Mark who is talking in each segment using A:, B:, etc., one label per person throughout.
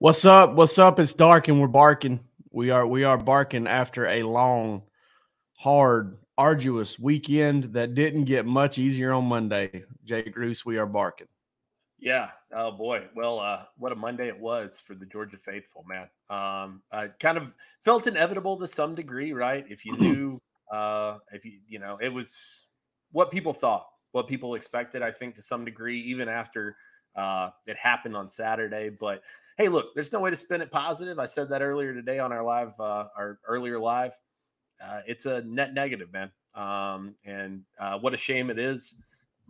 A: What's up? What's up? It's dark and we're barking. We are we are barking after a long, hard, arduous weekend that didn't get much easier on Monday. Jake Roos, we are barking.
B: Yeah. Oh boy. Well, uh, what a Monday it was for the Georgia faithful, man. Um, I kind of felt inevitable to some degree, right? If you knew, uh, if you you know, it was what people thought, what people expected. I think to some degree, even after uh, it happened on Saturday, but hey, look, there's no way to spin it positive. I said that earlier today on our live, uh, our earlier live. Uh, it's a net negative, man. Um, and uh, what a shame it is.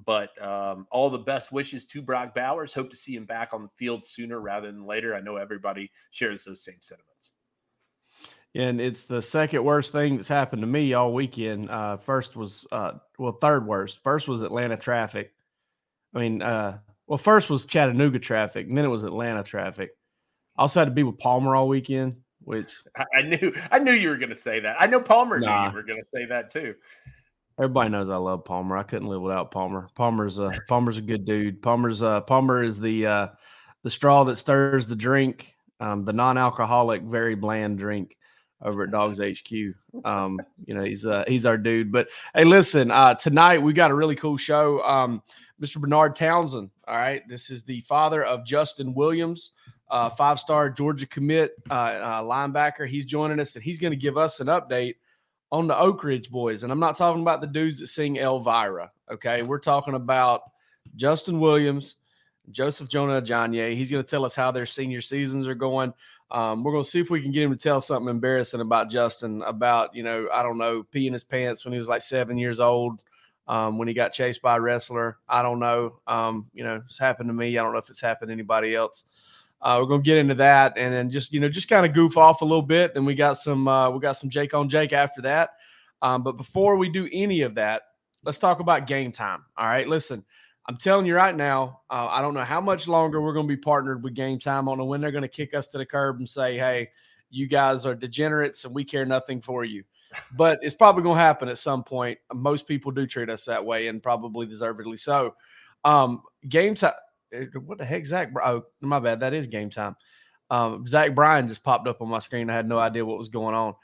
B: But um, all the best wishes to Brock Bowers. Hope to see him back on the field sooner rather than later. I know everybody shares those same sentiments.
A: And it's the second worst thing that's happened to me all weekend. Uh, first was, uh, well, third worst. First was Atlanta traffic. I mean, uh, well, first was Chattanooga traffic, and then it was Atlanta traffic. I also had to be with Palmer all weekend, which
B: I knew I knew you were going to say that. I know Palmer nah. knew you were going to say that too.
A: Everybody knows I love Palmer. I couldn't live without Palmer. Palmer's a Palmer's a good dude. Palmer's uh Palmer is the uh the straw that stirs the drink, um, the non-alcoholic, very bland drink over at Dawgs HQ. Um, you know, he's uh he's our dude. But hey, listen, uh tonight we got a really cool show. Um, Mr. Bernard Townsend. All right, this is the father of Justin Williams uh, five star Georgia commit uh, uh, linebacker. He's joining us and he's going to give us an update on the Oak Ridge boys. And I'm not talking about the dudes that sing Elvira. Okay. We're talking about Justin Williams, Joseph Jonah Ajonye. He's going to tell us how their senior seasons are going. Um, we're going to see if we can get him to tell something embarrassing about Justin, about, you know, I don't know, peeing his pants when he was like seven years old. Um, when he got chased by a wrestler, I don't know. Um, you know, it's happened to me. I don't know if it's happened to anybody else. Uh, we're gonna get into that and then just you know just kind of goof off a little bit. Then we got some uh, we got some Jake on Jake after that. Um, but before we do any of that, let's talk about Gametime. All right, listen. I'm telling you right now, uh, I don't know how much longer we're to be partnered with Gametime. I don't know when they're to kick us to the curb and say, "Hey, you guys are degenerates and we care nothing for you." But it's probably to happen at some point. Most people do treat us that way, and probably deservedly so. Um, Gametime. Eh, what the heck, Zach? Oh, my bad. That is Gametime. Um, Zach Bryan just popped up on my screen. I had no idea what was going on.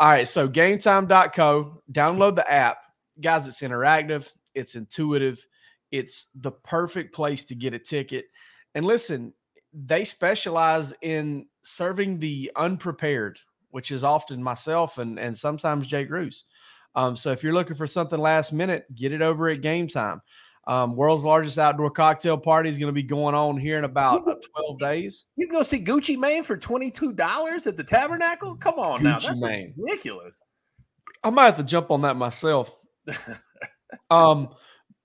A: All right, so gametime.co, download the app. Guys, it's interactive, it's intuitive, it's the perfect place to get a ticket. And listen, they specialize in serving the unprepared, which is often myself and, and sometimes Jake Roos. Um, so if you're looking for something last minute, get it over at Gametime. Um, world's largest outdoor cocktail party is going to be going on here in about uh, 12 days.
B: You can go see Gucci Mane for $22 at the Tabernacle? Come on Gucci now. That's Mane. ridiculous.
A: I might have to jump on that myself. um,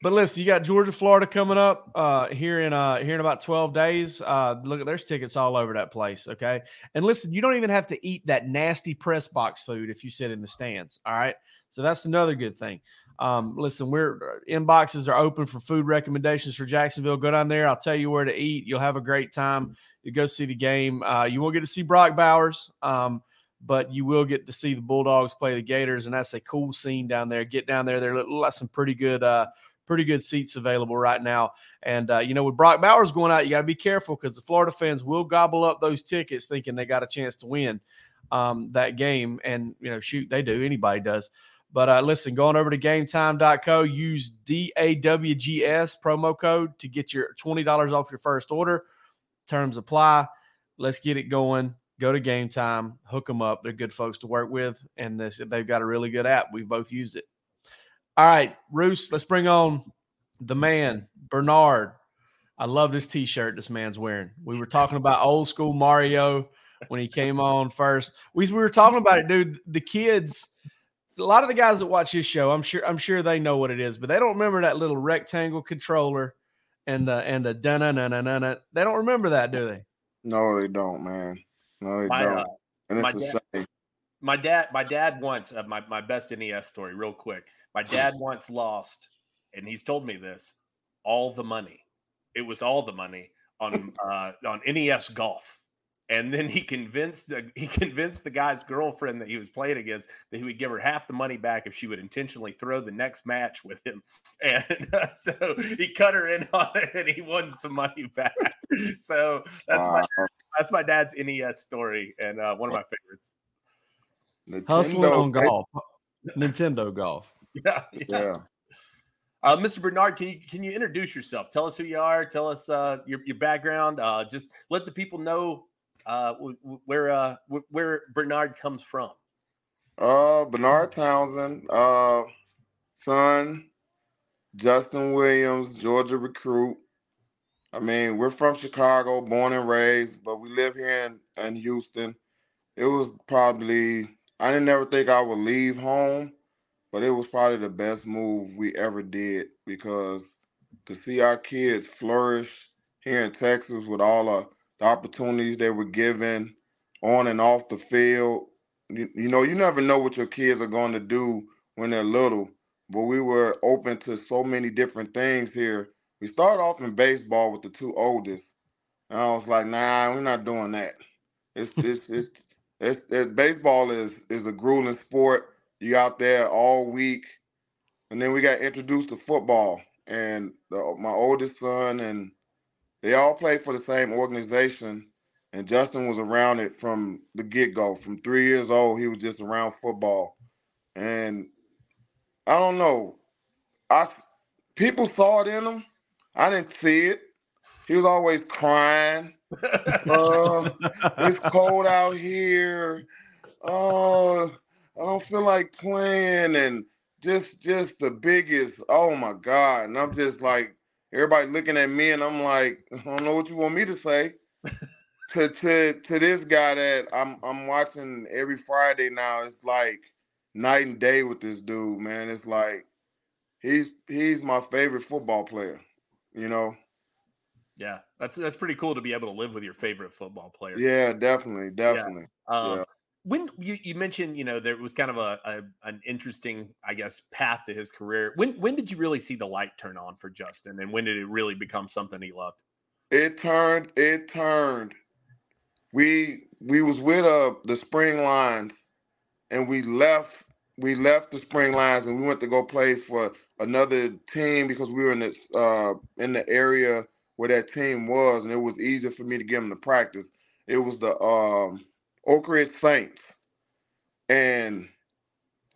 A: but listen, you got Georgia, Florida coming up uh, here in uh, here in about twelve days. Uh, look, there's tickets all over that place. Okay, and listen, you don't even have to eat that nasty press box food if you sit in the stands. All right, so that's another good thing. Um, listen, we're uh, inboxes are open for food recommendations for Jacksonville. Go down there. I'll tell you where to eat. You'll have a great time. You go see the game. Uh, you won't get to see Brock Bowers, um, but you will get to see the Bulldogs play the Gators, and that's a cool scene down there. Get down there. There are some pretty good, uh, pretty good seats available right now. And uh, you know, with Brock Bowers going out, you got to be careful because the Florida fans will gobble up those tickets, thinking they got a chance to win um, that game. And you know, shoot, they do. Anybody does. But uh, listen, going over to gametime.co, use DAWGS promo code to get your $20 off your first order. Terms apply. Let's get it going. Go to Gametime, hook them up. They're good folks to work with, and this, they've got a really good app. We've both used it. All right, Roos, let's bring on the man, Bernard. I love this t-shirt this man's wearing. We were talking about old school Mario when he came on first. We, we were talking about it, dude. The kids, a lot of the guys that watch his show, I'm sure I'm sure they know what it is, but they don't remember that little rectangle controller and uh, and the da na na na na. They don't remember that, do they?
C: No, they don't, man. No, they my, don't. Uh, and it's
B: my, dad, my dad, my dad once uh, my my best NES story, real quick. My dad once lost, and he's told me this all the money. It was all the money on uh, on NES golf and then he convinced the, he convinced the guy's girlfriend that he was playing against that he would give her half the money back if she would intentionally throw the next match with him and uh, so he cut her in on it and he won some money back so that's my that's my dad's nes story and uh, one of my favorites
A: Nintendo, hustling on golf nintendo golf
B: yeah yeah, yeah. Uh, Mr. Bernard, can you can you introduce yourself? Tell us who you are. Tell us uh, your your background. Uh, just let the people know uh, where uh, where Bernard comes from.
C: Uh, Bernard Townsend, uh, son, Justin Williams, Georgia recruit. I mean, we're from Chicago, born and raised, but we live here in, in Houston. It was probably I didn't ever think I would leave home, but it was probably the best move we ever did because to see our kids flourish here in Texas with all the the opportunities they were given on and off the field. You, you know, you never know what your kids are going to do when they're little, but we were open to so many different things here. We started off in baseball with the two oldest, and I was like, "Nah, we're not doing that." It's it's it's, it's, it's baseball is is a grueling sport. You out there all week, and then we got introduced to football, and the, my oldest son and they all played for the same organization, and Justin was around it from the get go. From three years old, he was just around football, and I don't know. I people saw it in him. I didn't see it. He was always crying. uh, it's cold out here. Oh, I don't feel like playing, and just just the biggest. Oh my god! And I'm just like, everybody looking at me, and I'm like, I don't know what you want me to say. to to to this guy that I'm I'm watching every Friday now, it's like night and day with this dude, man. It's like he's he's my favorite football player, you know.
B: Yeah, that's that's pretty cool to be able to live with your favorite football player.
C: Yeah, definitely, definitely. Yeah. Um, yeah
B: when you, you mentioned you know there was kind of a, a, an interesting i guess path to his career. When when did you really see the light turn on for justin and when did it really become something he loved?
C: It turned it turned. We we was with uh the spring lines and we left we left the spring lines and we went to go play for another team because we were in this uh in the area where that team was and it was easy for me to get them to practice. It was the um Oak Ridge Saints, and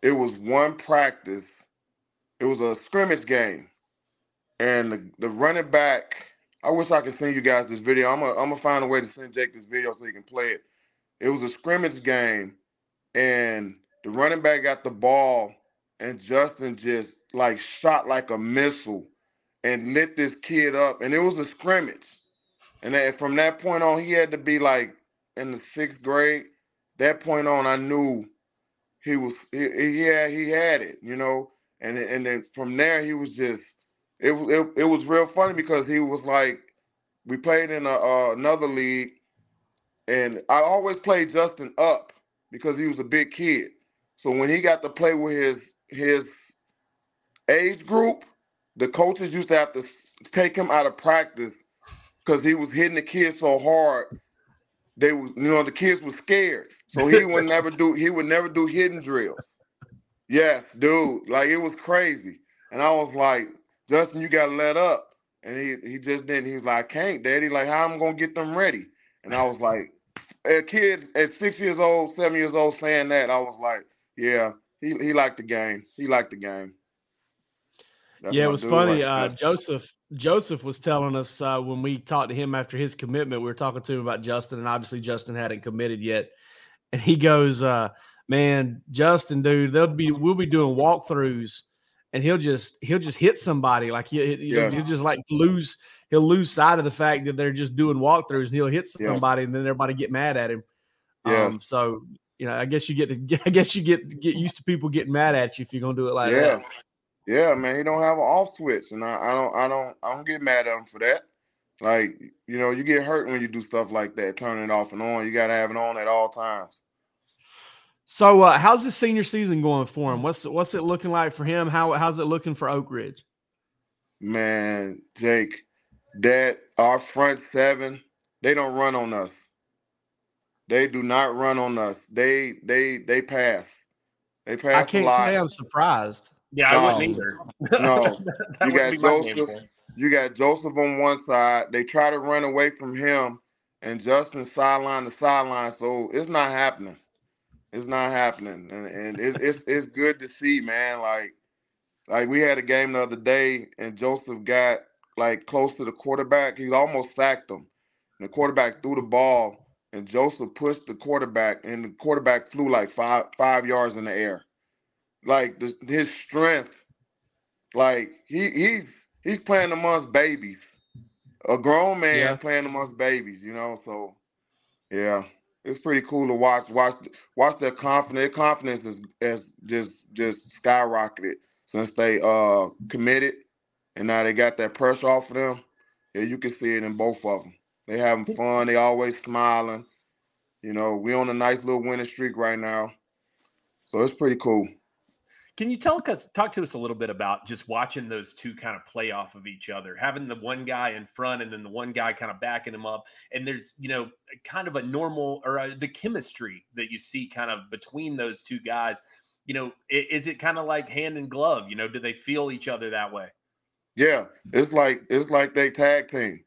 C: it was one practice. It was a scrimmage game, and the, the running back. I wish I could send you guys this video. I'm gonna I'm gonna find a way to send Jake this video so he can play it. It was a scrimmage game, and the running back got the ball, and Justin just like shot like a missile and lit this kid up, and it was a scrimmage. And then from that point on, he had to be like in the sixth grade, that point on, I knew he was he, he had he had it, you know, and and then from there he was just it it, it was real funny because he was like we played in a, uh, another league, and I always played Justin up because he was a big kid. So when he got to play with his his age group, the coaches used to have to take him out of practice because he was hitting the kids so hard they was you know the kids were scared, so he would never do he would never do hidden drills. Yes, dude, like it was crazy, and I was like, Justin, you gotta let up, and he he just didn't. He was like, I can't, Daddy. Like, how am I gonna get them ready? And I was like, a kid at six years old, seven years old, saying that, I was like, yeah, he he liked the game. He liked the game.
A: That's yeah, it was funny. uh, Joseph Joseph was telling us uh, when we talked to him after his commitment, we were talking to him about Justin, and obviously Justin hadn't committed yet. And he goes, uh, "Man, Justin, dude, they'll be we'll be doing walkthroughs, and he'll just he'll just hit somebody like he, yeah. he'll just like lose he'll lose sight of the fact that they're just doing walkthroughs, and he'll hit somebody, yeah. and then everybody get mad at him. Yeah. Um, so you know, I guess you get to, I guess you get get used to people getting mad at you if you're gonna do it like
C: yeah.
A: that.
C: Yeah, man, he don't have an off switch, and I, I don't, I don't, I don't get mad at him for that. Like, you know, you get hurt when you do stuff like that, turn it off and on. You got to have it on at all times.
A: So, uh, how's the senior season going for him? What's what's it looking like for him? How how's it looking for Oak Ridge?
C: Man, Jake, that our front seven, they don't run on us. They do not run on us. They they they pass. They pass. I
A: can't say I'm surprised.
B: Yeah, I wouldn't um, either.
C: no, you got Joseph. You got Joseph on one side. They try to run away from him, and Justin sideline to sideline. So it's not happening. It's not happening, and, and it's, it's it's good to see, man. Like like we had a game the other day, and Joseph got like close to the quarterback. He almost sacked him. And the quarterback threw the ball, and Joseph pushed the quarterback, and the quarterback flew like five five yards in the air like the, his strength. Like he he's he's playing amongst babies. A grown man yeah. playing amongst babies, you know. So yeah, it's pretty cool to watch. Watch watch their confidence. Their confidence is, is just just skyrocketed since they uh committed, and now they got that pressure off of them. Yeah, you can see it in both of them. They having fun. They always smiling. You know, we on a nice little winning streak right now, so it's pretty cool.
B: Can you tell us, talk to us a little bit about just watching those two kind of play off of each other, having the one guy in front and then the one guy kind of backing him up, and there's you know kind of a normal or a, the chemistry that you see kind of between those two guys. You know, is it kind of like hand and glove? You know, do they feel each other that way?
C: Yeah, it's like it's like they tag team,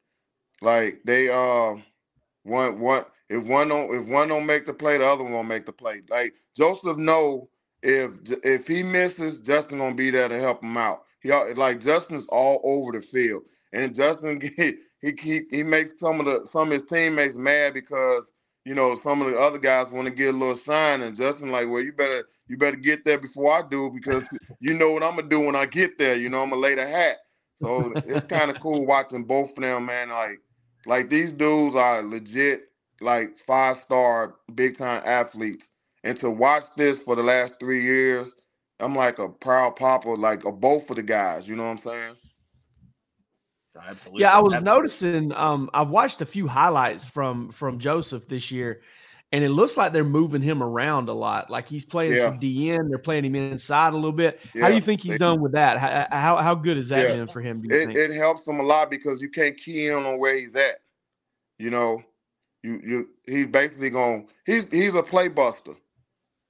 C: like they uh one one if one don't if one don't make the play, the other one will make the play. Like Joseph know if if he misses, Justin gonna be there to help him out. He like Justin's all over the field, and Justin he he he makes some of the some of his teammates mad because you know some of the other guys want to get a little shine, and Justin like, well, you better you better get there before I do because you know what I'm gonna do when I get there. You know I'm gonna lay the hat. So it's kind of cool watching both of them, man. Like like these dudes are legit like five star big time athletes and to watch this for the last three years, I'm like a proud papa, like a both of the guys. You know what I'm saying?
B: Absolutely.
A: Yeah, I was
B: Absolutely.
A: noticing. Um, I've watched a few highlights from from Joseph this year, and it looks like they're moving him around a lot. Like he's playing yeah. some DN. They're playing him inside a little bit. Yeah. How do you think he's they, done with that? How, how, how good is that yeah. been for him?
C: It, it, helps him a lot because you can't key in on where he's at. You know, you you he's basically going. He's he's a play buster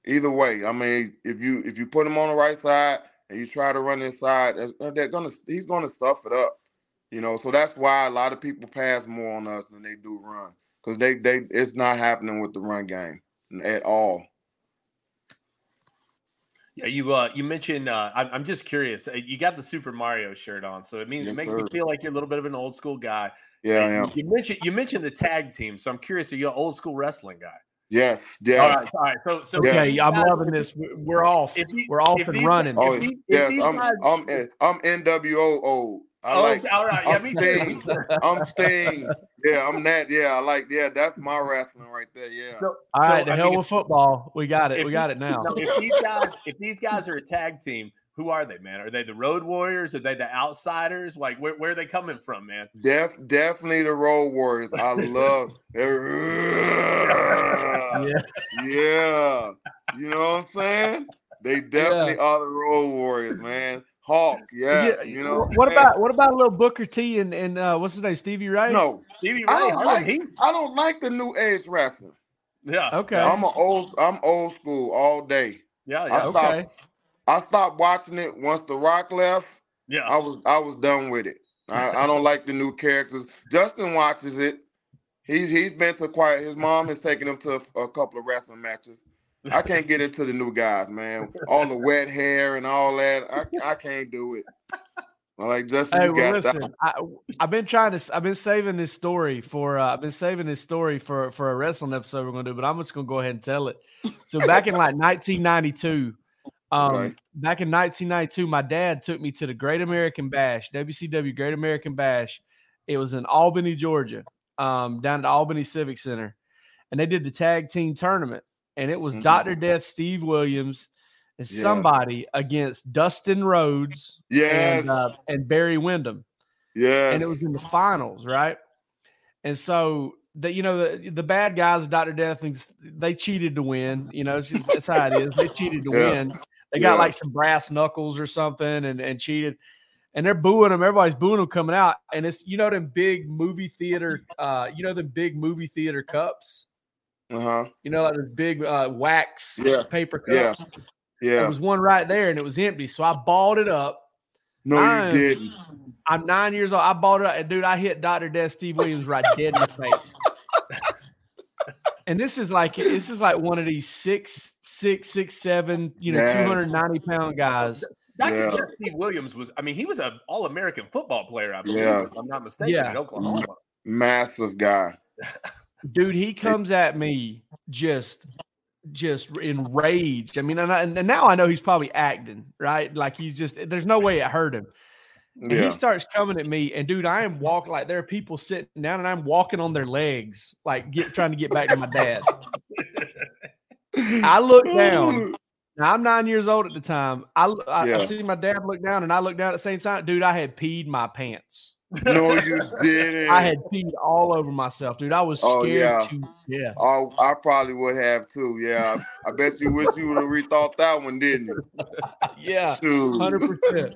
C: either way. I mean, if you if you put him on the right side and you try to run inside, uh, they're gonna he's gonna stuff it up. You know, so that's why a lot of people pass more on us than they do run because they they it's not happening with the run game at all.
B: Yeah, you uh you mentioned uh I'm, I'm just curious. Uh, you got the Super Mario shirt on, so it means yes, it makes sir. me feel like you're a little bit of an old school guy.
C: Yeah,
B: You mentioned you mentioned the tag team, so I'm curious. Are you an old school wrestling guy?
C: Yes, Yeah.
B: All right, all right. So, so
A: okay, yeah. I'm loving this. We're off. He, We're off and running.
C: Oh, yes, I'm, guys, I'm, I'm NWO old. I oh, like.
B: All right, yeah,
C: I'm
B: me
C: Sting. I'm Sting. Yeah, I'm that. Yeah, I like. Yeah, that's my wrestling right there. Yeah.
A: So, all right, so, the I hell mean, with football. We got it. We got it now.
B: if these guys, if these guys are a tag team, who are they, man? Are they the Road Warriors? Are they the Outsiders? Like, where, where are they coming from, man?
C: Def, definitely the Road Warriors. I love. yeah. yeah, you know what I'm saying? They definitely yeah. are the Road Warriors, man. Hawk, yes, yeah. You know
A: what about what about a little Booker T and and uh, what's his name, Stevie Ray?
C: No,
B: Stevie Ray. I
C: don't like. He? I don't like the new age wrestling.
B: Yeah.
A: Okay.
C: I'm an old. I'm old school all day.
B: Yeah. yeah. I
A: okay.
C: I stopped watching it once The Rock left.
B: Yeah,
C: I was I was done with it. I, I don't like the new characters. Justin watches it. He's he's been to quite. His mom has taken him to a, a couple of wrestling matches. I can't get into the new guys, man. All the wet hair and all that. I I can't do it. I like Justin.
A: Hey,
C: you
A: well,
C: got
A: listen,
C: that.
A: I, I've been trying to, I've been saving this story for, uh, I've been saving this story for for a wrestling episode we're gonna do, but I'm just gonna go ahead and tell it. So back in like 1992, um, back in 1992, my dad took me to the Great American Bash, WCW Great American Bash. It was in Albany, Georgia, um, down at Albany Civic Center, and they did the tag team tournament, and it was
C: Mhm.
A: Doctor Death, Steve Williams, and
C: Yeah.
A: somebody against Dustin Rhodes
C: Yes.
A: and uh, and Barry Windham
C: yes.
A: and it was in the finals, right? And so the you know the the bad guys, Doctor Death, they cheated to win. You know, it's just that's how it is. They cheated to
C: Yeah.
A: win. They got
C: Yeah.
A: like some brass knuckles or something, and and cheated. And they're booing them. Everybody's booing them coming out, and it's you know them big movie theater, uh, you know them big movie theater cups.
C: uh-huh.
A: You know, like those big uh, wax
C: Yeah.
A: paper
C: Yeah.
A: cups.
C: Yeah.
A: There was one right there, and it was empty. So I balled it up.
C: no,
A: I'm-
C: you didn't.
A: I'm nine years old. I bought it, up, and dude, I hit Dr. Death Steve Williams right dead in the face. And this is like this is like one of these six, six, six, seven, you know,
C: Yes.
A: 290 pound guys.
B: Dr.
C: Yeah.
B: Death Steve Williams was, I mean, he was an all American football player, I believe,
C: Yeah.
B: if I'm not mistaken,
A: Yeah.
B: in Oklahoma.
C: Massive guy.
A: Dude, he comes at me just just enraged. I mean, and, I, and now I know he's probably acting, right? Like he's just there's no way it hurt him. And
C: Yeah.
A: he starts coming at me, and dude, I am walking like there are people sitting down, and I'm walking on their legs, like get trying to get back to my dad. I look down. Now I'm nine years old at the time. I
C: Yeah.
A: see my dad look down, and I look down at the same time. Dude, I had peed my pants.
C: No, you didn't.
A: I had peed all over myself, dude. I was scared
C: Oh,
A: scared
C: yeah.
A: to death.
C: Oh, I probably would have too. Yeah, I bet you wish you would have rethought that one, didn't you?
A: Yeah, hundred percent,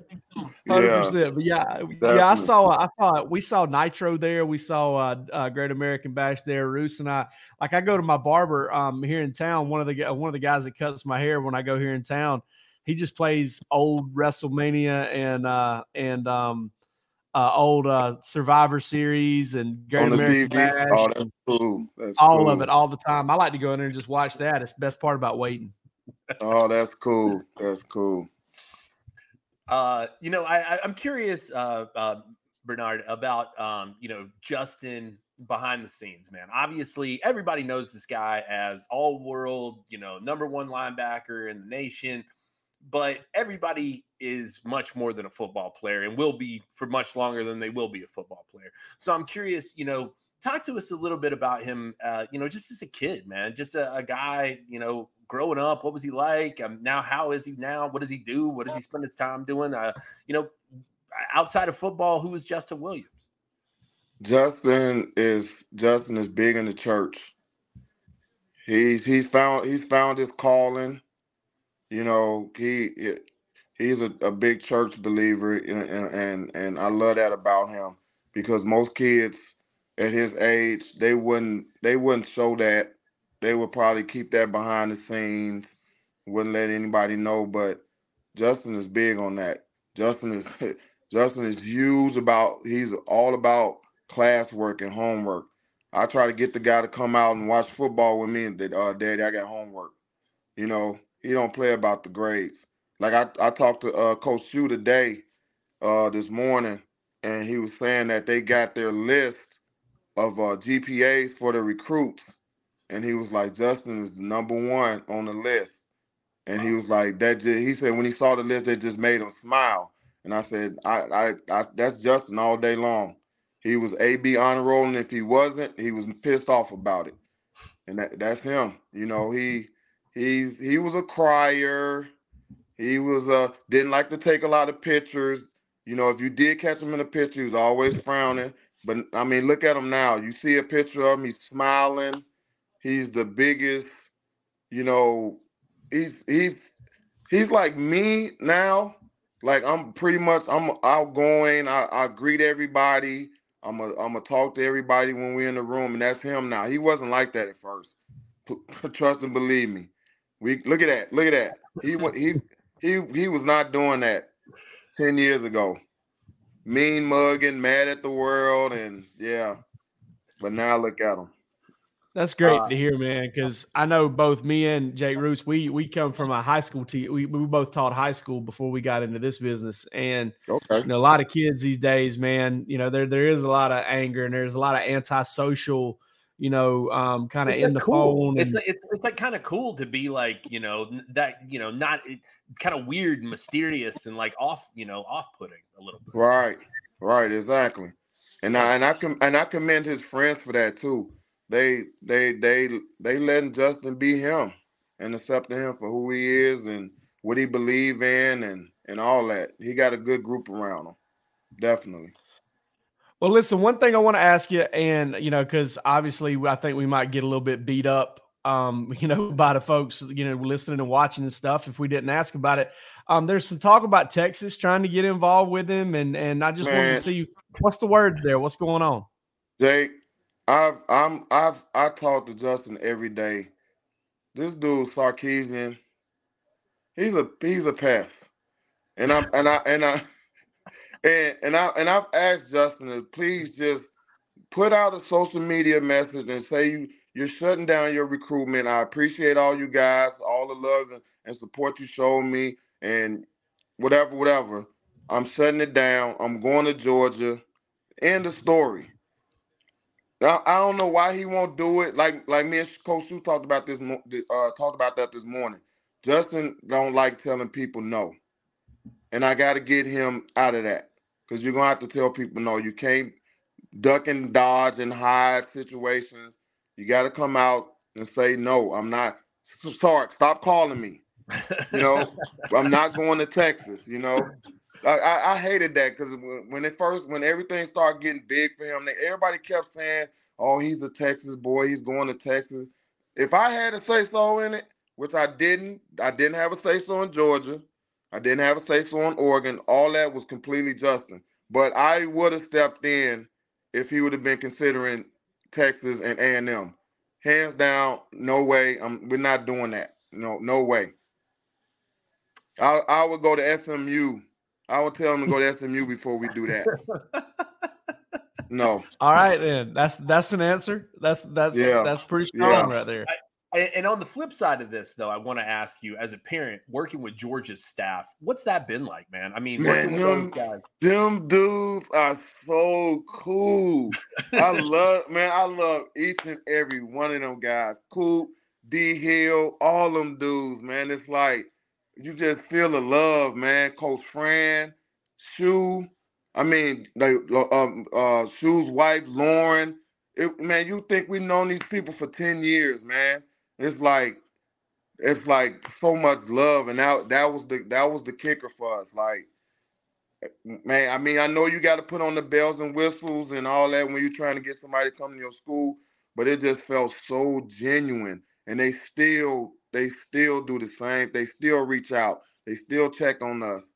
A: hundred
C: Yeah,
A: percent. But yeah, yeah, I saw, I saw. We saw Nitro there. We saw uh, uh, Great American Bash there. Roos and I, like, I go to my barber um here in town. One of the gu- one of the guys that cuts my hair when I go here in town. He just plays old WrestleMania and uh and um uh old uh Survivor Series and Great American
C: TV.
A: Bash.
C: Oh, that's cool. That's
A: all
C: cool.
A: of it all the time. I like to go in there and just watch that. It's the best part about waiting.
C: Oh, that's cool. That's cool.
B: Uh, you know, I, I'm curious, uh, uh, Bernard, about um, you know, Justin behind the scenes, man. Obviously, everybody knows this guy as all world, you know, number one linebacker in the nation, but everybody is much more than a football player and will be for much longer than they will be a football player. So I'm curious, you know, talk to us a little bit about him, uh, you know, just as a kid, man, just a, a guy, you know, growing up, what was he like? Um, now, how is he now? What does he do? What does he spend his time doing? Uh, you know, outside of football, who is Justin Williams?
C: Justin is Justin is big in the church. He's he's found he's found his calling. You know, he he's a, a big church believer, and, and and and I love that about him because most kids at his age they wouldn't they wouldn't show that. They would probably keep that behind the scenes, wouldn't let anybody know. But Justin is big on that. Justin is Justin is huge about he's all about classwork and homework. I try to get the guy to come out and watch football with me and that uh daddy, I got homework. You know, he don't play about the grades. Like I, I talked to uh Coach Shu today, uh this morning, and he was saying that they got their list of uh GPAs for the recruits. And he was like, Justin is the number one on the list. And he was like, that just, he said when he saw the list, it just made him smile. And I said, I, I, I that's Justin all day long. He was AB honor rolling. If he wasn't, he was pissed off about it. And that, that's him. You know, he he's he was a crier. He was uh didn't like to take a lot of pictures. You know, if you did catch him in a picture, he was always frowning. But I mean, look at him now. You see a picture of him, he's smiling. He's the biggest, you know, he's he's he's like me now. Like I'm pretty much I'm outgoing. I, I greet everybody. I'm a I'm gonna talk to everybody when we're in the room, and that's him now. He wasn't like that at first. Trust and believe me. We look at that. Look at that. He he he he was not doing that ten years ago. Mean mugging, mad at the world, and yeah. But now look at him.
A: That's great uh, to hear, man. Because I know both me and Jake Roos, we we come from a high school team. We, we both taught high school before we got into this business, and okay. you know, a lot of kids these days, man. You know, there there is a lot of anger and there's a lot of antisocial you know, um, kind of in the
B: cool.
A: phone.
B: It's like, it's it's like kind of cool to be like, you know, that you know, not kind of weird, and mysterious, and like off, you know, off putting a little bit.
C: Right, right, exactly. And I and I com- and I commend his friends for that too. They they they they letting Justin be him and accepting him for who he is and what he believe in and and all that. He got a good group around him, definitely.
A: Well, listen, one thing I want to ask you, and you know, because obviously I think we might get a little bit beat up, um, you know, by the folks, you know, listening and watching and stuff if we didn't ask about it. Um, there's some talk about Texas trying to get involved with him, and and I just want to see what's the word there, what's going on.
C: Jake, I've I'm I've I talk to Justin every day. This dude Sarkisian, he's a he's a pest, and I'm and I and I. And and I and I've asked Justin to please just put out a social media message and say you you're shutting down your recruitment. I appreciate all you guys, all the love and, support you showed me, and whatever, whatever. I'm shutting it down. I'm going to Georgia. End of story. Now, I don't know why he won't do it. Like like me and Coach Shu talked about this. Uh, talked about that this morning. Justin don't like telling people no, and I got to get him out of that because you're gonna have to tell people no, you can't duck and dodge and hide situations. You got to come out and say no. I'm not. Sorry, stop calling me. You know, I'm not going to Texas. You know, I, I, I hated that because when it first, when everything started getting big for him, everybody kept saying, "Oh, he's a Texas boy. He's going to Texas." If I had a say so in it, which I didn't, I didn't have a say so in Georgia. I didn't have a say so in Oregon. All that was completely Justin. But I would have stepped in if he would have been considering Texas and A and M. Hands down, no way. I'm, we're not doing that. No, no way. I, I would go to SMU. I would tell him to go to SMU before we do that. no.
A: All right, then. That's that's an answer. That's that's yeah. that's pretty strong yeah. right there.
B: And on the flip side of this, though, I want to ask you, as a parent working with Georgia's staff, what's that been like, man? I mean,
C: man, them, them dudes are so cool. I love, man, I love each and every one of them guys. Coop, D Hill, all them dudes, man. It's like you just feel the love, man. Coach Fran, Shu, I mean, like um, uh, Shu's wife, Lauren. It, man, you think we've known these people for 10 years, man it's like it's like so much love, and that that was the that was the kicker for us. Like, man, I mean, I know you got to put on the bells and whistles and all that when you're trying to get somebody to come to your school, but it just felt so genuine, and they still they still do the same. They still reach out. They still check on us.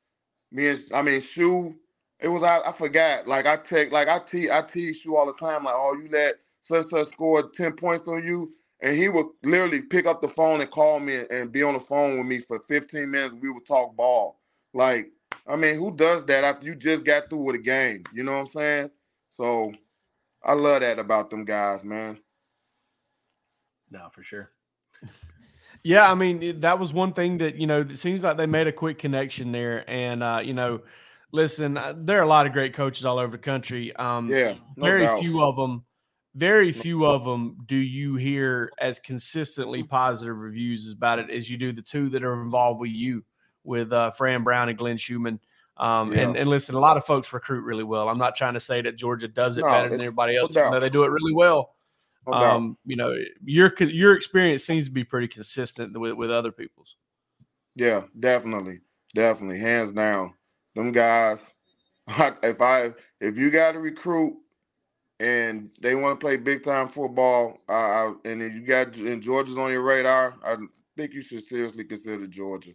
C: Me and I mean, Shu, it was I, I forgot. Like I take like I tease I tease Shu all the time. Like, oh, you let such such score ten points on you and he would literally pick up the phone and call me and be on the phone with me for 15 minutes. We would talk ball. Like, I mean, who does that after you just got through with a game? You know what I'm saying? So I love that about them guys, man.
B: No, for sure.
A: Yeah, I mean, that was one thing that, you know, it seems like they made a quick connection there. And, uh, you know, listen, uh, there are a lot of great coaches all over the country. Um,
C: yeah.
A: No very doubt. few of them very few of them do you hear as consistently positive reviews about it as you do the two that are involved with you, with uh, Fran Brown and Glenn Schumann. Um, yeah. and, and listen, a lot of folks recruit really well. I'm not trying to say that Georgia does it no, better than everybody else. No, they do it really well. No um, you know, your your experience seems to be pretty consistent with, with other people's.
C: Yeah, definitely, definitely, hands down. Them guys, if I if you got to recruit and they want to play big time football, uh, and you got and Georgia's on your radar, I think you should seriously consider Georgia.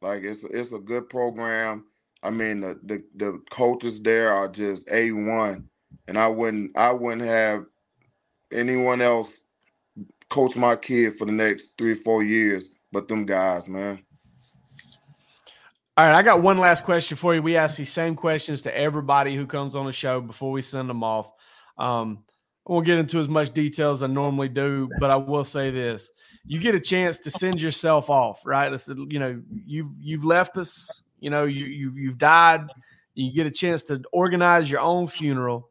C: Like it's it's a good program. I mean the the, the coaches there are just a one, and I wouldn't I wouldn't have anyone else coach my kid for the next three four years, but them guys, man.
A: All right, I got one last question for you. We ask these same questions to everybody who comes on the show before we send them off. Um, I won't get into as much detail as I normally do, but I will say this: you get a chance to send yourself off, right? You know, you've you've left us. You know, you, you you've died. You get a chance to organize your own funeral.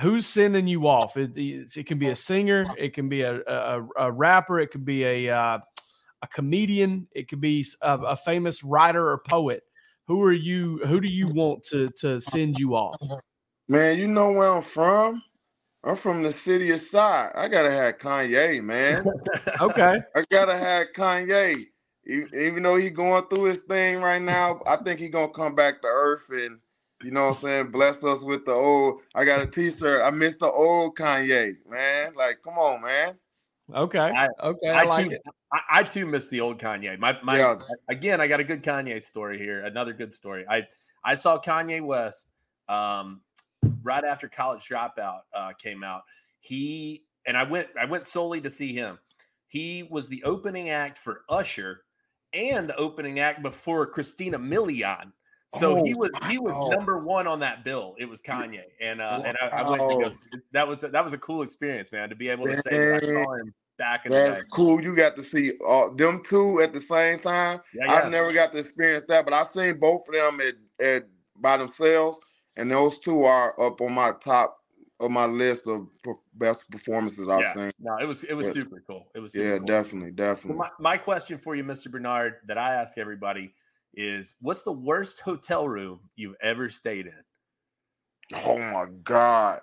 A: Who's sending you off? It, it can be a singer, it can be a, a, a rapper, it could be a uh, a comedian, it could be a, a famous writer or poet. Who are you? Who do you want to to send you off?
C: Man, you know where I'm from. I'm from the city of Side. I gotta have Kanye, man.
A: okay.
C: I gotta have Kanye. Even though he's going through his thing right now, I think he's gonna come back to earth and you know what I'm saying, bless us with the old. I got a t-shirt. I miss the old Kanye, man. Like, come on, man.
A: Okay. I, okay. I, I like
B: too,
A: it.
B: I, I, too miss the old Kanye. My my yeah. again, I got a good Kanye story here. Another good story. I I saw Kanye West um right after college dropout uh, came out. He and I went I went solely to see him. He was the opening act for Usher and the opening act before Christina Milian. So oh, he was he was wow. number one on that bill. It was Kanye, and uh, wow. and I, I, went to go. That was that was a cool experience, man. To be able to say that I saw him back in
C: That's
B: the day.
C: cool. You got to see all, them two at the same time. Yeah, yeah. I've never got to experience that, but I've seen both of them at, at by themselves and those two are up on my top of my list of best performances I've
B: yeah.
C: seen.
B: No, it was it was yeah. super cool. It was
C: yeah,
B: cool.
C: definitely, definitely.
B: my, my question for you, Mr. Bernard, that I ask everybody is, what's the worst hotel room you've ever stayed in?
C: Oh my god!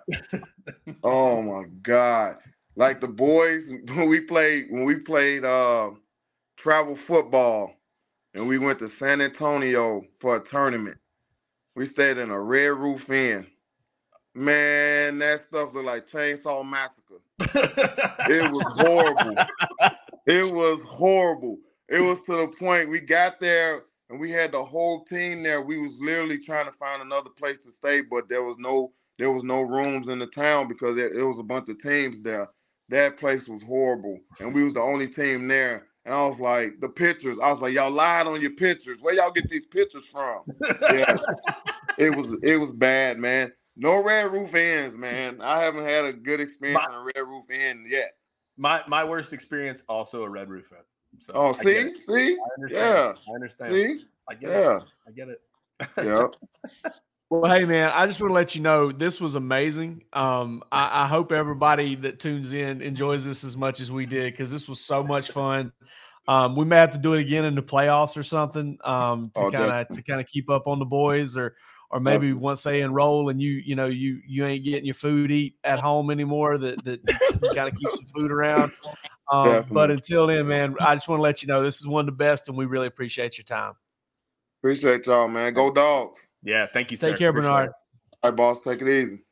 C: oh my god! Like the boys when we played when we played uh, travel football, and we went to San Antonio for a tournament we stayed in a red roof inn. Man, that stuff looked like Chainsaw Massacre. it was horrible. it was horrible. It was to the point we got there and we had the whole team there. We was literally trying to find another place to stay, but there was no there was no rooms in the town because it, it was a bunch of teams there. That place was horrible, and we was the only team there. And I was like, the pictures. I was like, y'all lied on your pictures. Where y'all get these pictures from? Yeah, it was it was bad, man. No red roof inns, man. I haven't had a good experience my, on a red roof inn yet.
B: My my worst experience also a red roof inn.
C: So oh, see, see, I yeah,
B: I understand.
C: See,
B: I get yeah. it. I get it.
C: yeah.
A: Well, hey man, I just want to let you know this was amazing. Um, I, I hope everybody that tunes in enjoys this as much as we did because this was so much fun. Um, we may have to do it again in the playoffs or something um, to oh, kind of to kind of keep up on the boys, or or maybe definitely. once they enroll and you you know you you ain't getting your food eat at home anymore, that that you got to keep some food around. Um, but until then, man, I just want to let you know this is one of the best, and we really appreciate your time.
C: Appreciate y'all, man. Go dogs.
B: Yeah, thank you.
A: Take sir. care, Appreciate Bernard. It.
C: All right, boss. Take it easy.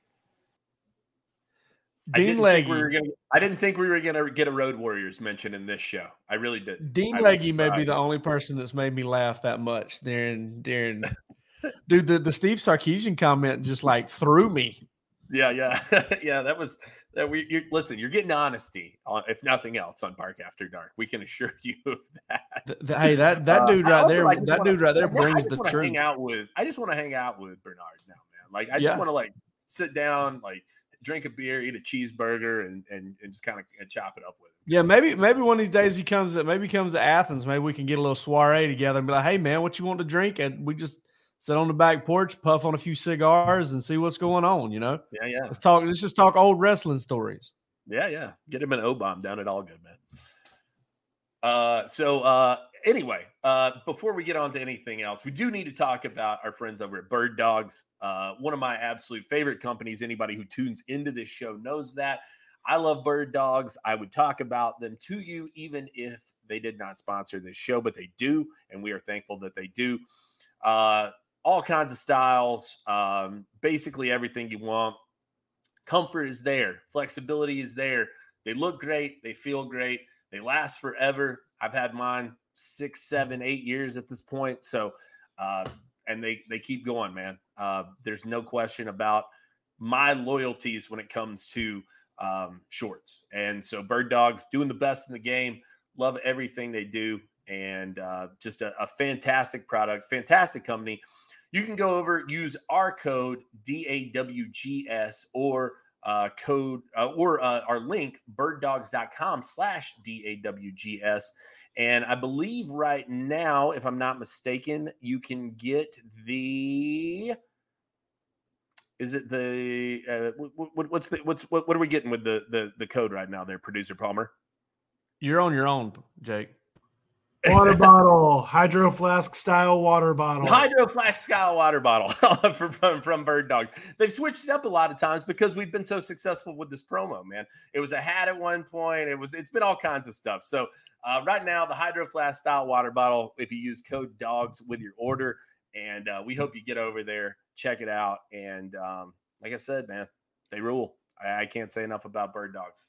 A: Dean Leggy.
B: We gonna, I didn't think we were going to get a Road Warriors mention in this show. I really did.
A: Dean Leggy may be the only person that's made me laugh that much during during. dude, the, the Steve Sarkisian comment just like threw me.
B: Yeah, yeah, yeah. That was that. We you, listen. You're getting honesty on, if nothing else, on Bark After Dark. We can assure you of that.
A: The, the, hey, that that uh, dude uh, right there. That wanna, dude right there brings the truth.
B: Hang out with. I just want to hang out with Bernard now, man. Like I just want to like sit down, like drink a beer, eat a cheeseburger, and and, and just kind of chop it up with him.
A: Yeah, maybe maybe one of these days he comes. Maybe he comes to Athens. Maybe we can get a little soiree together and be like, "Hey, man, what you want to drink?" And we just sit on the back porch, puff on a few cigars, and see what's going on. You know?
B: Yeah, yeah.
A: Let's talk. Let's just talk old wrestling stories.
B: Yeah, yeah. Get him an O bomb down at All Good, man. Uh, so uh, anyway, uh, before we get on to anything else, we do need to talk about our friends over at Birddogs, uh, one of my absolute favorite companies. Anybody who tunes into this show knows that. I love Birddogs. I would talk about them to you even if they did not sponsor this show, but they do, and we are thankful that they do. Uh, all kinds of styles, um, basically everything you want. Comfort is there, flexibility is there. They look great, they feel great, they last forever. I've had mine six, seven, eight years at this point. So, uh, and they they keep going, man. Uh, there's no question about my loyalties when it comes to um, shorts. And so, Birddogs doing the best in the game. Love everything they do, and uh, just a, a fantastic product, fantastic company. You can go over use our code DAWGS or uh, code uh, or uh, our link birddogs.com slash dawgs and i believe right now if i'm not mistaken you can get the is it the uh, what, what's the what's what, what are we getting with the the the code right now there producer palmer?
A: You're on your own jake
D: water bottle, hydro flask style water bottle.
B: Hydro flask style water bottle from, from Birddogs. They've switched it up a lot of times because we've been so successful with this promo, man. It was a hat at one point. It was it's been all kinds of stuff. So uh, right now, the hydro flask style water bottle, if you use code DAWGS with your order, and uh, we hope you get over there, check it out. And um, like I said, man, they rule. I, I can't say enough about Birddogs.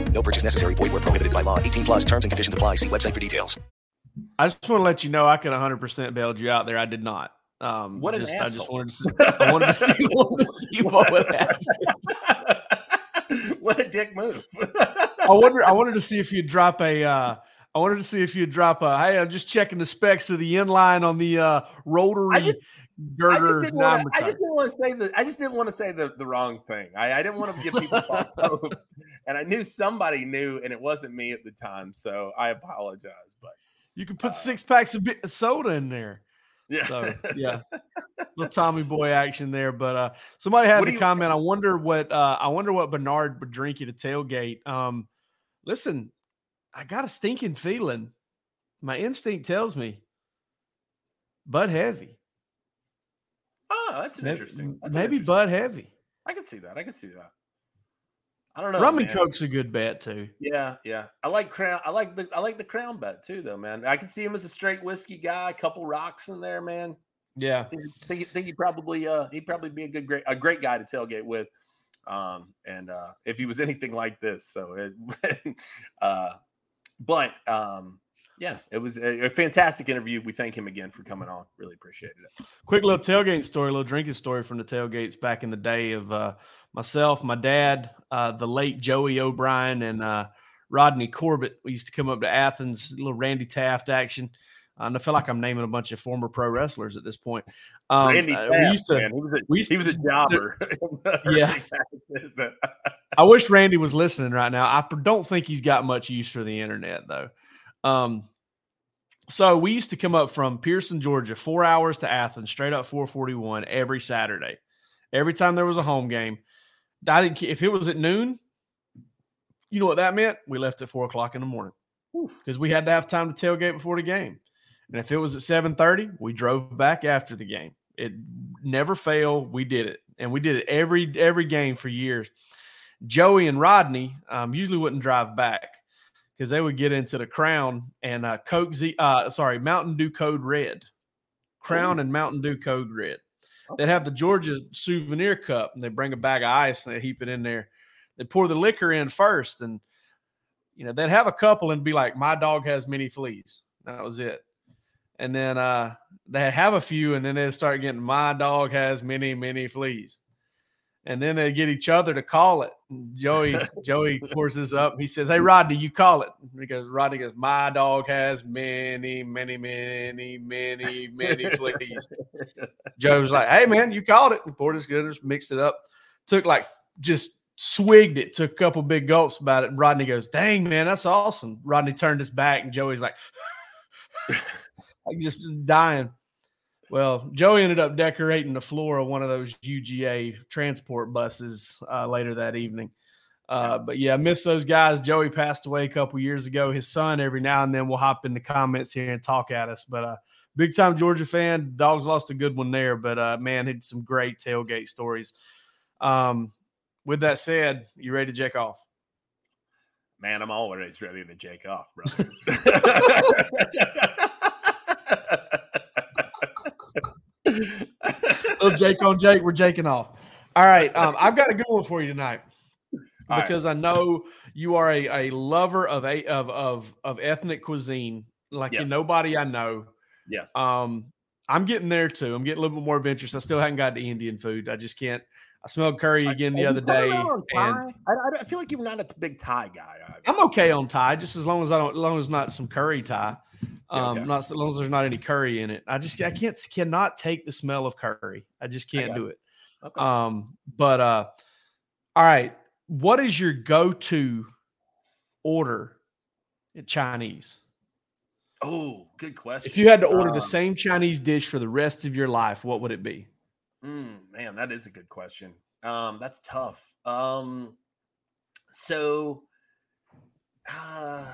E: No purchase necessary. Void where prohibited by law. 18 plus terms and conditions apply. See website for details.
A: I just want to let you know I could 100% bailed you out there. I did not. Um,
B: what an
A: just,
B: asshole.
A: I just wanted to see, I wanted to see, wanted to see what would happen.
B: what a dick move.
A: I wonder. I wanted to see if you'd drop a. Uh, I wanted to see if you'd drop a. Hey, I'm just checking the specs of the inline on the uh, rotary
B: I just,
A: girder.
B: I just, didn't wanna, I just didn't want to say the. I just didn't want to say the, the wrong thing. I, I didn't want to give people false hope, and I knew somebody knew, and it wasn't me at the time. So I apologize. But
A: you can put uh, six packs of soda in there.
B: Yeah.
A: So yeah, little Tommy boy action there. But uh, somebody had to comment. I wonder what uh, I wonder what Bernard would drink at a tailgate. Um, listen, I got a stinking feeling. My instinct tells me Bud Heavy.
B: Oh, that's
A: maybe,
B: interesting. That's
A: maybe
B: interesting.
A: Bud Heavy.
B: I can see that. I can see that. I don't know.
A: Rum
B: man.
A: and Coke's a good bet too.
B: Yeah, yeah. I like crown. I like the I like the crown bet too, though, man. I can see him as a straight whiskey guy. A couple rocks in there, man.
A: Yeah,
B: I think, think, he'd probably uh he'd probably be a good great a great guy to tailgate with. Um, and uh if he was anything like this, so it, uh, but um, yeah, it was a, a, fantastic interview. We thank him again for coming on. Really appreciated it.
A: Quick little tailgate story, little drinking story from the tailgates back in the day of uh myself, my dad, uh, the late Joey O'Brien, and uh, Rodney Corbett. We used to come up to Athens, little Randy Taft action. Uh, and I feel like I'm naming a bunch of former pro wrestlers at this point. Um,
B: Randy Taft,
A: we used to,
B: man, he was a,
A: we used
B: he was a jobber.
A: yeah. I wish Randy was listening right now. I don't think he's got much use for the internet though. Um, so we used to come up from Pearson, Georgia, four hours to Athens, straight up 441 every Saturday. Every time there was a home game, I didn't. If it was at noon, you know what that meant? We left at four o'clock in the morning because we had to have time to tailgate before the game. And if it was at seven thirty, we drove back after the game. It never failed. We did it, and we did it every every game for years. Joey and Rodney um, usually wouldn't drive back because they would get into the Crown and uh, Coke Z. Uh, sorry, Mountain Dew Code Red, Crown and Mountain Dew Code Red. They'd have the Georgia souvenir cup and they bring a bag of ice and they heap it in there. They pour the liquor in first, and you know they'd have a couple and be like, "My dog has many fleas." That was it. And then uh, they have a few, and then they start getting, "My dog has many, many fleas." And then they get each other to call it. And Joey, Joey pours this up. He says, "Hey Rodney, you call it." Because Rodney goes, "My dog has many, many, many, many, many fleas." Joe was like, "Hey man, you called it." And poured his goodness, mixed it up, took like just swigged it, took a couple big gulps about it. And Rodney goes, "Dang man, that's awesome." Rodney turned his back, and Joey's like, "I'm just dying." Well, Joey ended up decorating the floor of one of those UGA transport buses uh, later that evening. Uh, but yeah, I miss those guys. Joey passed away a couple years ago. His son, every now and then, will hop in the comments here and talk at us. But uh, big time Georgia fan. Dawgs lost a good one there, but uh, man, had some great tailgate stories. Um, with that said, you ready to jack off?
B: Man, I'm always ready to jack off, brother.
A: Little Jake on Jake, we're jaking off. All right, um, I've got a good one for you tonight.
B: All right.
A: because I know you are a, a lover of a of of of ethnic cuisine, like
B: Yes.
A: nobody I know.
B: Yes.
A: Um, I'm getting there too. I'm getting a little bit more adventurous. I still haven't got to Indian food. I just can't. I smelled curry again the other day, and
B: I, I, I feel like you're not a big Thai guy. either.
A: I'm okay on Thai, just as long as I don't, as long as not some curry Thai. Um,
B: okay.
A: not as long as there's not any curry in it. I just I can't cannot take the smell of curry. I just can't
B: got
A: do it.
B: Okay.
A: Um, but uh, all right, what is your go-to order in Chinese?
B: oh, good question.
A: If you had to order the
B: Um,
A: same Chinese dish for the rest of your life, what would it be?
B: Mm, man, that is a good question. Um, that's tough. Um, so uh,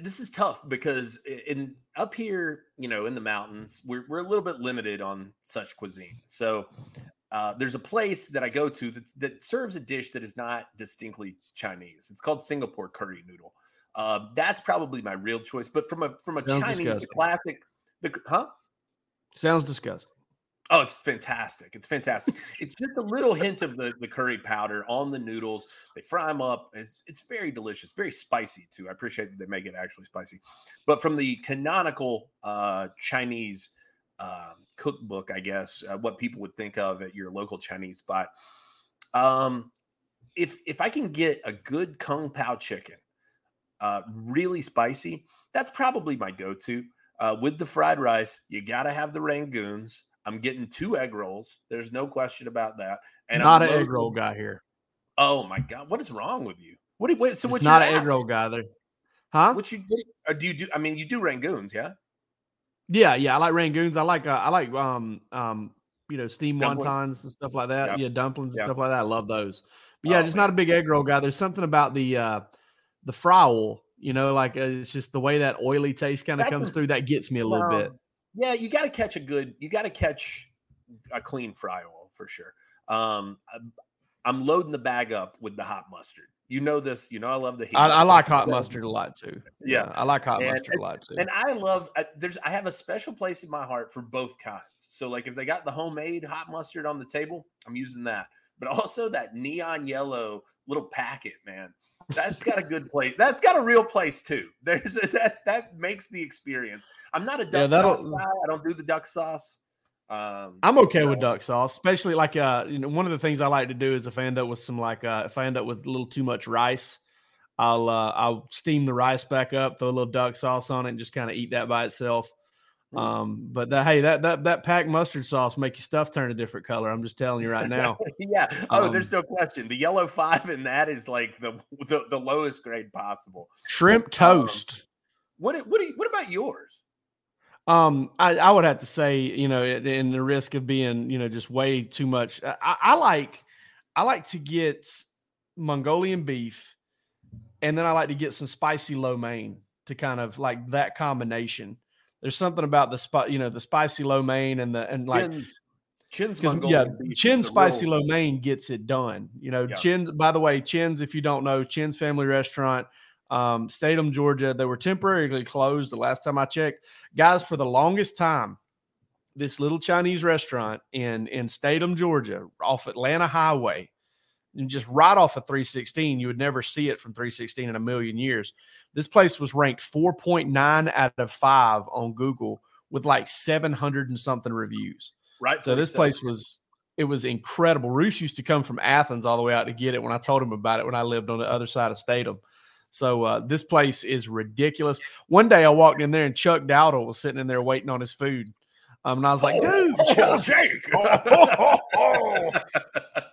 B: this is tough because in up here, you know, in the mountains, we're we're a little bit limited on such cuisine. So uh, there's a place that I go to that that serves a dish that is not distinctly Chinese. It's called Singapore curry noodle. Uh, that's probably my real choice. But from a from a
A: Sounds
B: Chinese, classic, the huh?
A: Sounds disgusting.
B: Oh, it's fantastic. It's fantastic. it's just a little hint of the, the curry powder on the noodles. They fry them up. It's it's very delicious, very spicy too. I appreciate that they make it actually spicy. But from the canonical uh, Chinese um, cookbook, I guess, uh, what people would think of at your local Chinese spot. Um, if if I can get a good kung pao chicken, uh, really spicy, that's probably my go-to. Uh, with the fried rice, you got to have the rangoons. I'm getting two egg rolls. There's no question about that. And
A: not
B: I'm
A: an egg roll guy here.
B: Oh my god, what is wrong with you? What do you wait? So what's
A: not an egg roll guy there. Huh?
B: What you do? Do you do? I mean, you do rangoons, yeah?
A: Yeah, yeah. I like rangoons. I like uh, I like um um you know steamed
B: Dumpling.
A: wontons and stuff like that.
B: Yep.
A: Yeah, dumplings and
B: Yep.
A: stuff like that. I love those. But yeah,
B: Oh,
A: just not a big egg roll guy. There's something about the uh the frowel, you know, like uh, it's just the way that oily taste kind of comes through that gets me a little
B: Well,
A: bit.
B: Yeah, you got to catch a good. You got to catch a clean fry oil for sure. Um, I'm, loading the bag up with the hot mustard. You know this. You know I love the heat.
A: I, I like hot mustard a lot too.
B: Yeah.
A: I like hot
B: And-
A: mustard a lot too.
B: And I love I, there's I have a special place in my heart for both kinds. So like if they got the homemade hot mustard on the table, I'm using that. But also that neon yellow little packet, man. That's got a good place. That's got a real place too. There's a, that that makes the experience. I'm not a duck
A: that'll-
B: sauce guy. I don't do the duck sauce. Um,
A: I'm okay with duck sauce, especially like uh, you know, one of the things I like to do is if I end up with some like uh, if I end up with a little too much rice, I'll uh, I'll steam the rice back up, throw a little duck sauce on it, and just kind of eat that by itself. Um, but that hey, that that that packed mustard sauce make your stuff turn a different color. I'm just telling you right now.
B: yeah. Oh,
A: Um,
B: there's no question. The yellow five and that is like the, the the lowest grade possible.
A: Shrimp
B: Um,
A: toast.
B: What what do you, what about yours?
A: Um, I, I would have to say, you know, in in the risk of being, you know, just way too much. I- I like, I like to get Mongolian beef, and then I like to get some spicy lo mein to kind of like that combination. There's something about the spot, you know, the spicy lo mein and the and like
B: Chin- Chin's
A: yeah, Chin spicy
B: real-
A: lo mein gets it done. You know,
B: Yeah.
A: Chin. By the way, Chin's. If you don't know, Chin's Family Restaurant, um, Statham, Georgia. They were temporarily closed the last time I checked. Guys, for the longest time, this little Chinese restaurant in in Statham, Georgia, off Atlanta Highway, just right off of 316. You would never see it from 316 in a million years. This place was ranked 4.9 out of five on Google with like 700 and something reviews.
B: right.
A: So this place was it was incredible. Roos used to come from Athens all the way out to get it when I told him about it when I lived on the other side of Statham. So uh, this place is ridiculous. One day I walked in there and Chuck Dowdle was sitting in there waiting on his food. Um, and I was like, dude, Chuck.
B: Jake.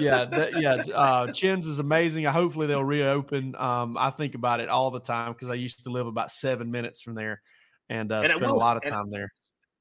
A: yeah, that, yeah. Uh, Chin's is amazing. I hopefully they'll reopen. Um, I think about it all the time because I used to live about seven minutes from there, and, uh,
B: And
A: spent a lot of time there.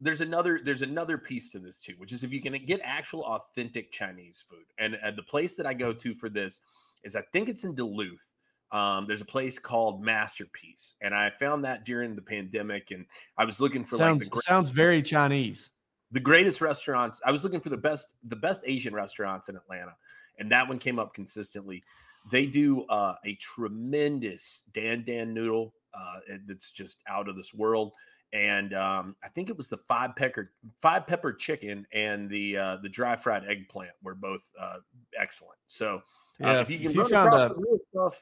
B: there's another there's another piece to this too, which is if you can get actual authentic Chinese food, and uh, the place that I go to for this is I think it's in Duluth. Um, there's a place called Masterpiece, and I found that during the pandemic, and I was looking for
A: Sounds
B: like the, gre-
A: sounds very Chinese.
B: the greatest restaurants. I was looking for the best the best Asian restaurants in Atlanta, and that one came up consistently. They do uh, a tremendous Dan Dan noodle uh, that's just out of this world. And um, I think it was the five pepper five pepper chicken and the uh, the dry fried eggplant were both uh, excellent. So uh,
A: Yeah,
B: if you can
A: if you found a-
B: stuff,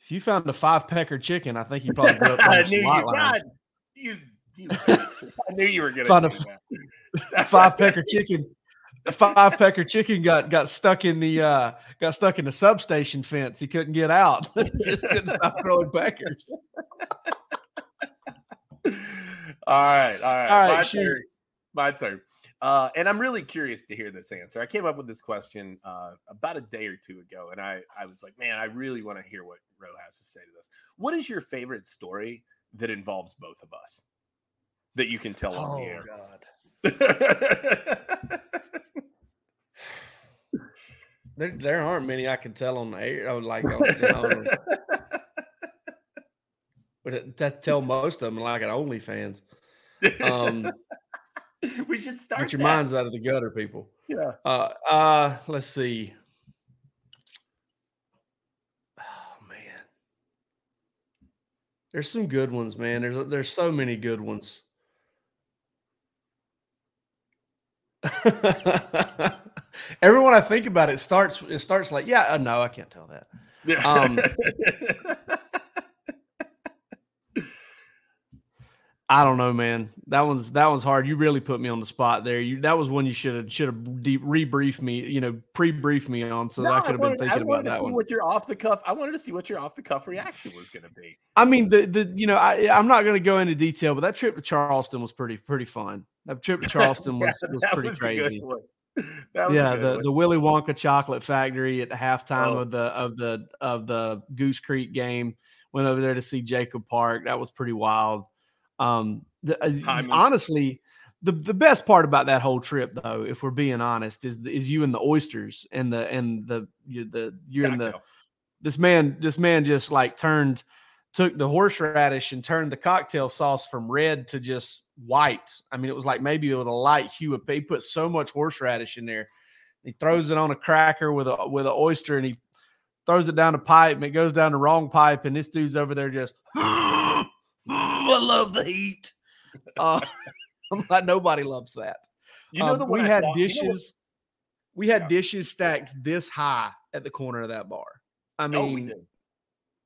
A: If you found a five pecker chicken, I think you probably grew up
B: I knew you. God, you, you. I knew you were
A: gonna
B: find
A: a
B: that.
A: five pecker chicken. The five pecker chicken got got stuck in the uh got stuck in the substation fence. He couldn't get out. Just couldn't stop growing peckers.
B: all right, all right,
A: All right,
B: my
A: shoot.
B: turn. My turn. Uh, and I'm really curious to hear this answer. I came up with this question uh, about a day or two ago, and I I was like, man, I really want to hear what Ro has to say to this. What is your favorite story that involves both of us that you can tell on the air?
A: God. There, there aren't many I can tell on the air. Oh, like, on, you know, but that tell most of them like at OnlyFans. Um,
B: we should start.
A: get your
B: that.
A: minds out of the gutter, people.
B: Yeah.
A: Uh, uh, let's see. Oh man, there's some good ones, man. There's there's so many good ones. Everyone I think about it starts it starts like yeah uh, no I can't tell that.
B: Yeah.
A: Um, I don't know, man. That one's that one's hard. You really put me on the spot there. You that was one you should have should have de- rebriefed me, you know, pre-briefed me on, so that I could have been thinking
B: I wanted
A: about
B: to
A: that
B: see
A: one.
B: What your off the cuff? I wanted to see what your off the cuff reaction was going to be.
A: I mean, the the you know, I I'm not going to go into detail, but that trip to Charleston was pretty pretty fun. That trip to Charleston was was pretty
B: was
A: crazy.
B: one. That was
A: Yeah, the
B: one.
A: the Willy Wonka chocolate factory at the halftime
B: Oh.
A: of the of the of the Goose Creek game. Went over there to see Jacob Park. That was pretty wild. Um, the, uh, honestly, the the best part about that whole trip, though, if we're being honest, is is you and the oysters and the and the you the you and the this man this man just like turned took the horseradish and turned the cocktail sauce from red to just white. I mean, it was like maybe with a light hue of he put so much horseradish in there. He throws it on a cracker with a with an oyster and he throws it down the pipe and it goes down the wrong pipe and this dude's over there just love the heat. Uh, I'm like nobody loves that.
B: You know
A: Um,
B: the
A: we
B: I
A: had
B: thought- you know
A: dishes. we had
B: Yeah.
A: dishes stacked this high at the corner of that bar. I
B: Oh,
A: mean.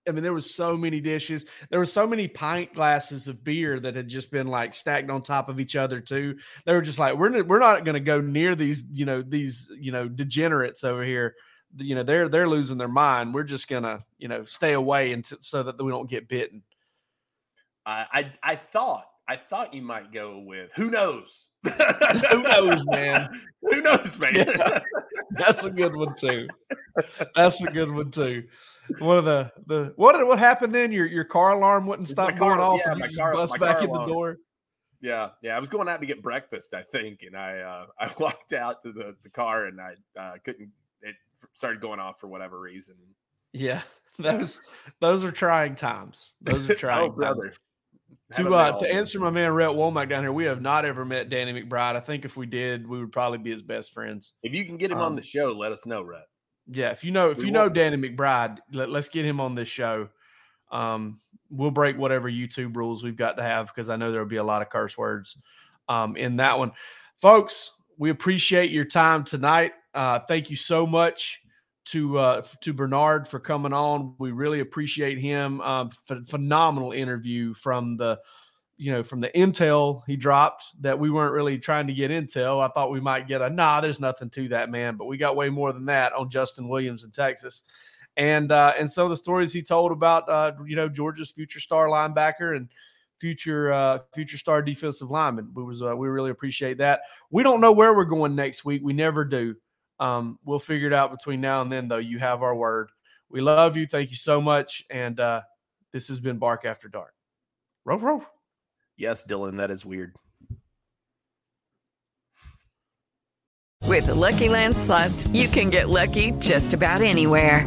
A: I mean, there was so many dishes. There were so many pint glasses of beer that had just been like stacked on top of each other too. They were just like, we're we're not going to go near these, you know, these you know degenerates over here. You know, they're they're losing their mind. We're just gonna you know stay away until so that we don't get bitten.
B: I, I I thought I thought you might go with who knows.
A: Who knows, man?
B: Who knows, man?
A: Yeah. That's a good one too. That's a good one too. One of the the what what happened then? Your your car alarm wouldn't stop
B: car-
A: going off,
B: yeah,
A: and
B: my
A: you just
B: car-
A: bust back in the door.
B: Yeah, yeah. I was going out to get breakfast, I think, and I uh, I walked out to the, the car and I uh, couldn't. It started going off for whatever reason.
A: Yeah, those those are trying times. Those are trying
B: oh,
A: times.
B: brother.
A: To uh, to answer my man Rhett Womack down here, we have not ever met Danny McBride. I think if we did, we would probably be his best friends.
B: If you can get him on
A: Um,
B: the show, let us know, Rhett.
A: Yeah, if you know if
B: We
A: you know Danny McBride, let, us get him on this show. Um, we'll break whatever YouTube rules we've got to have because I know there'll be a lot of curse words um, in that one, folks. We appreciate your time tonight. Uh, thank you so much to uh, to Bernard for coming on. We really appreciate him. Um, ph- phenomenal interview from the you know, from the intel he dropped that we weren't really trying to get intel. I thought we might get a nah, there's nothing to that, man. But we got way more than that on Justin Williams in Texas. And uh, and some of the stories he told about uh, you know, Georgia's future star linebacker and future uh future star defensive lineman. We was uh, we really appreciate that. We don't know where we're going next week. We never do. Um, we'll figure it out between now and then, though. You have our word. We love you. Thank you so much. And uh, this has been Bark After Dark. Row, row.
B: Yes, Dylan, that is weird.
F: With the Lucky Land slots, you can get lucky just about anywhere.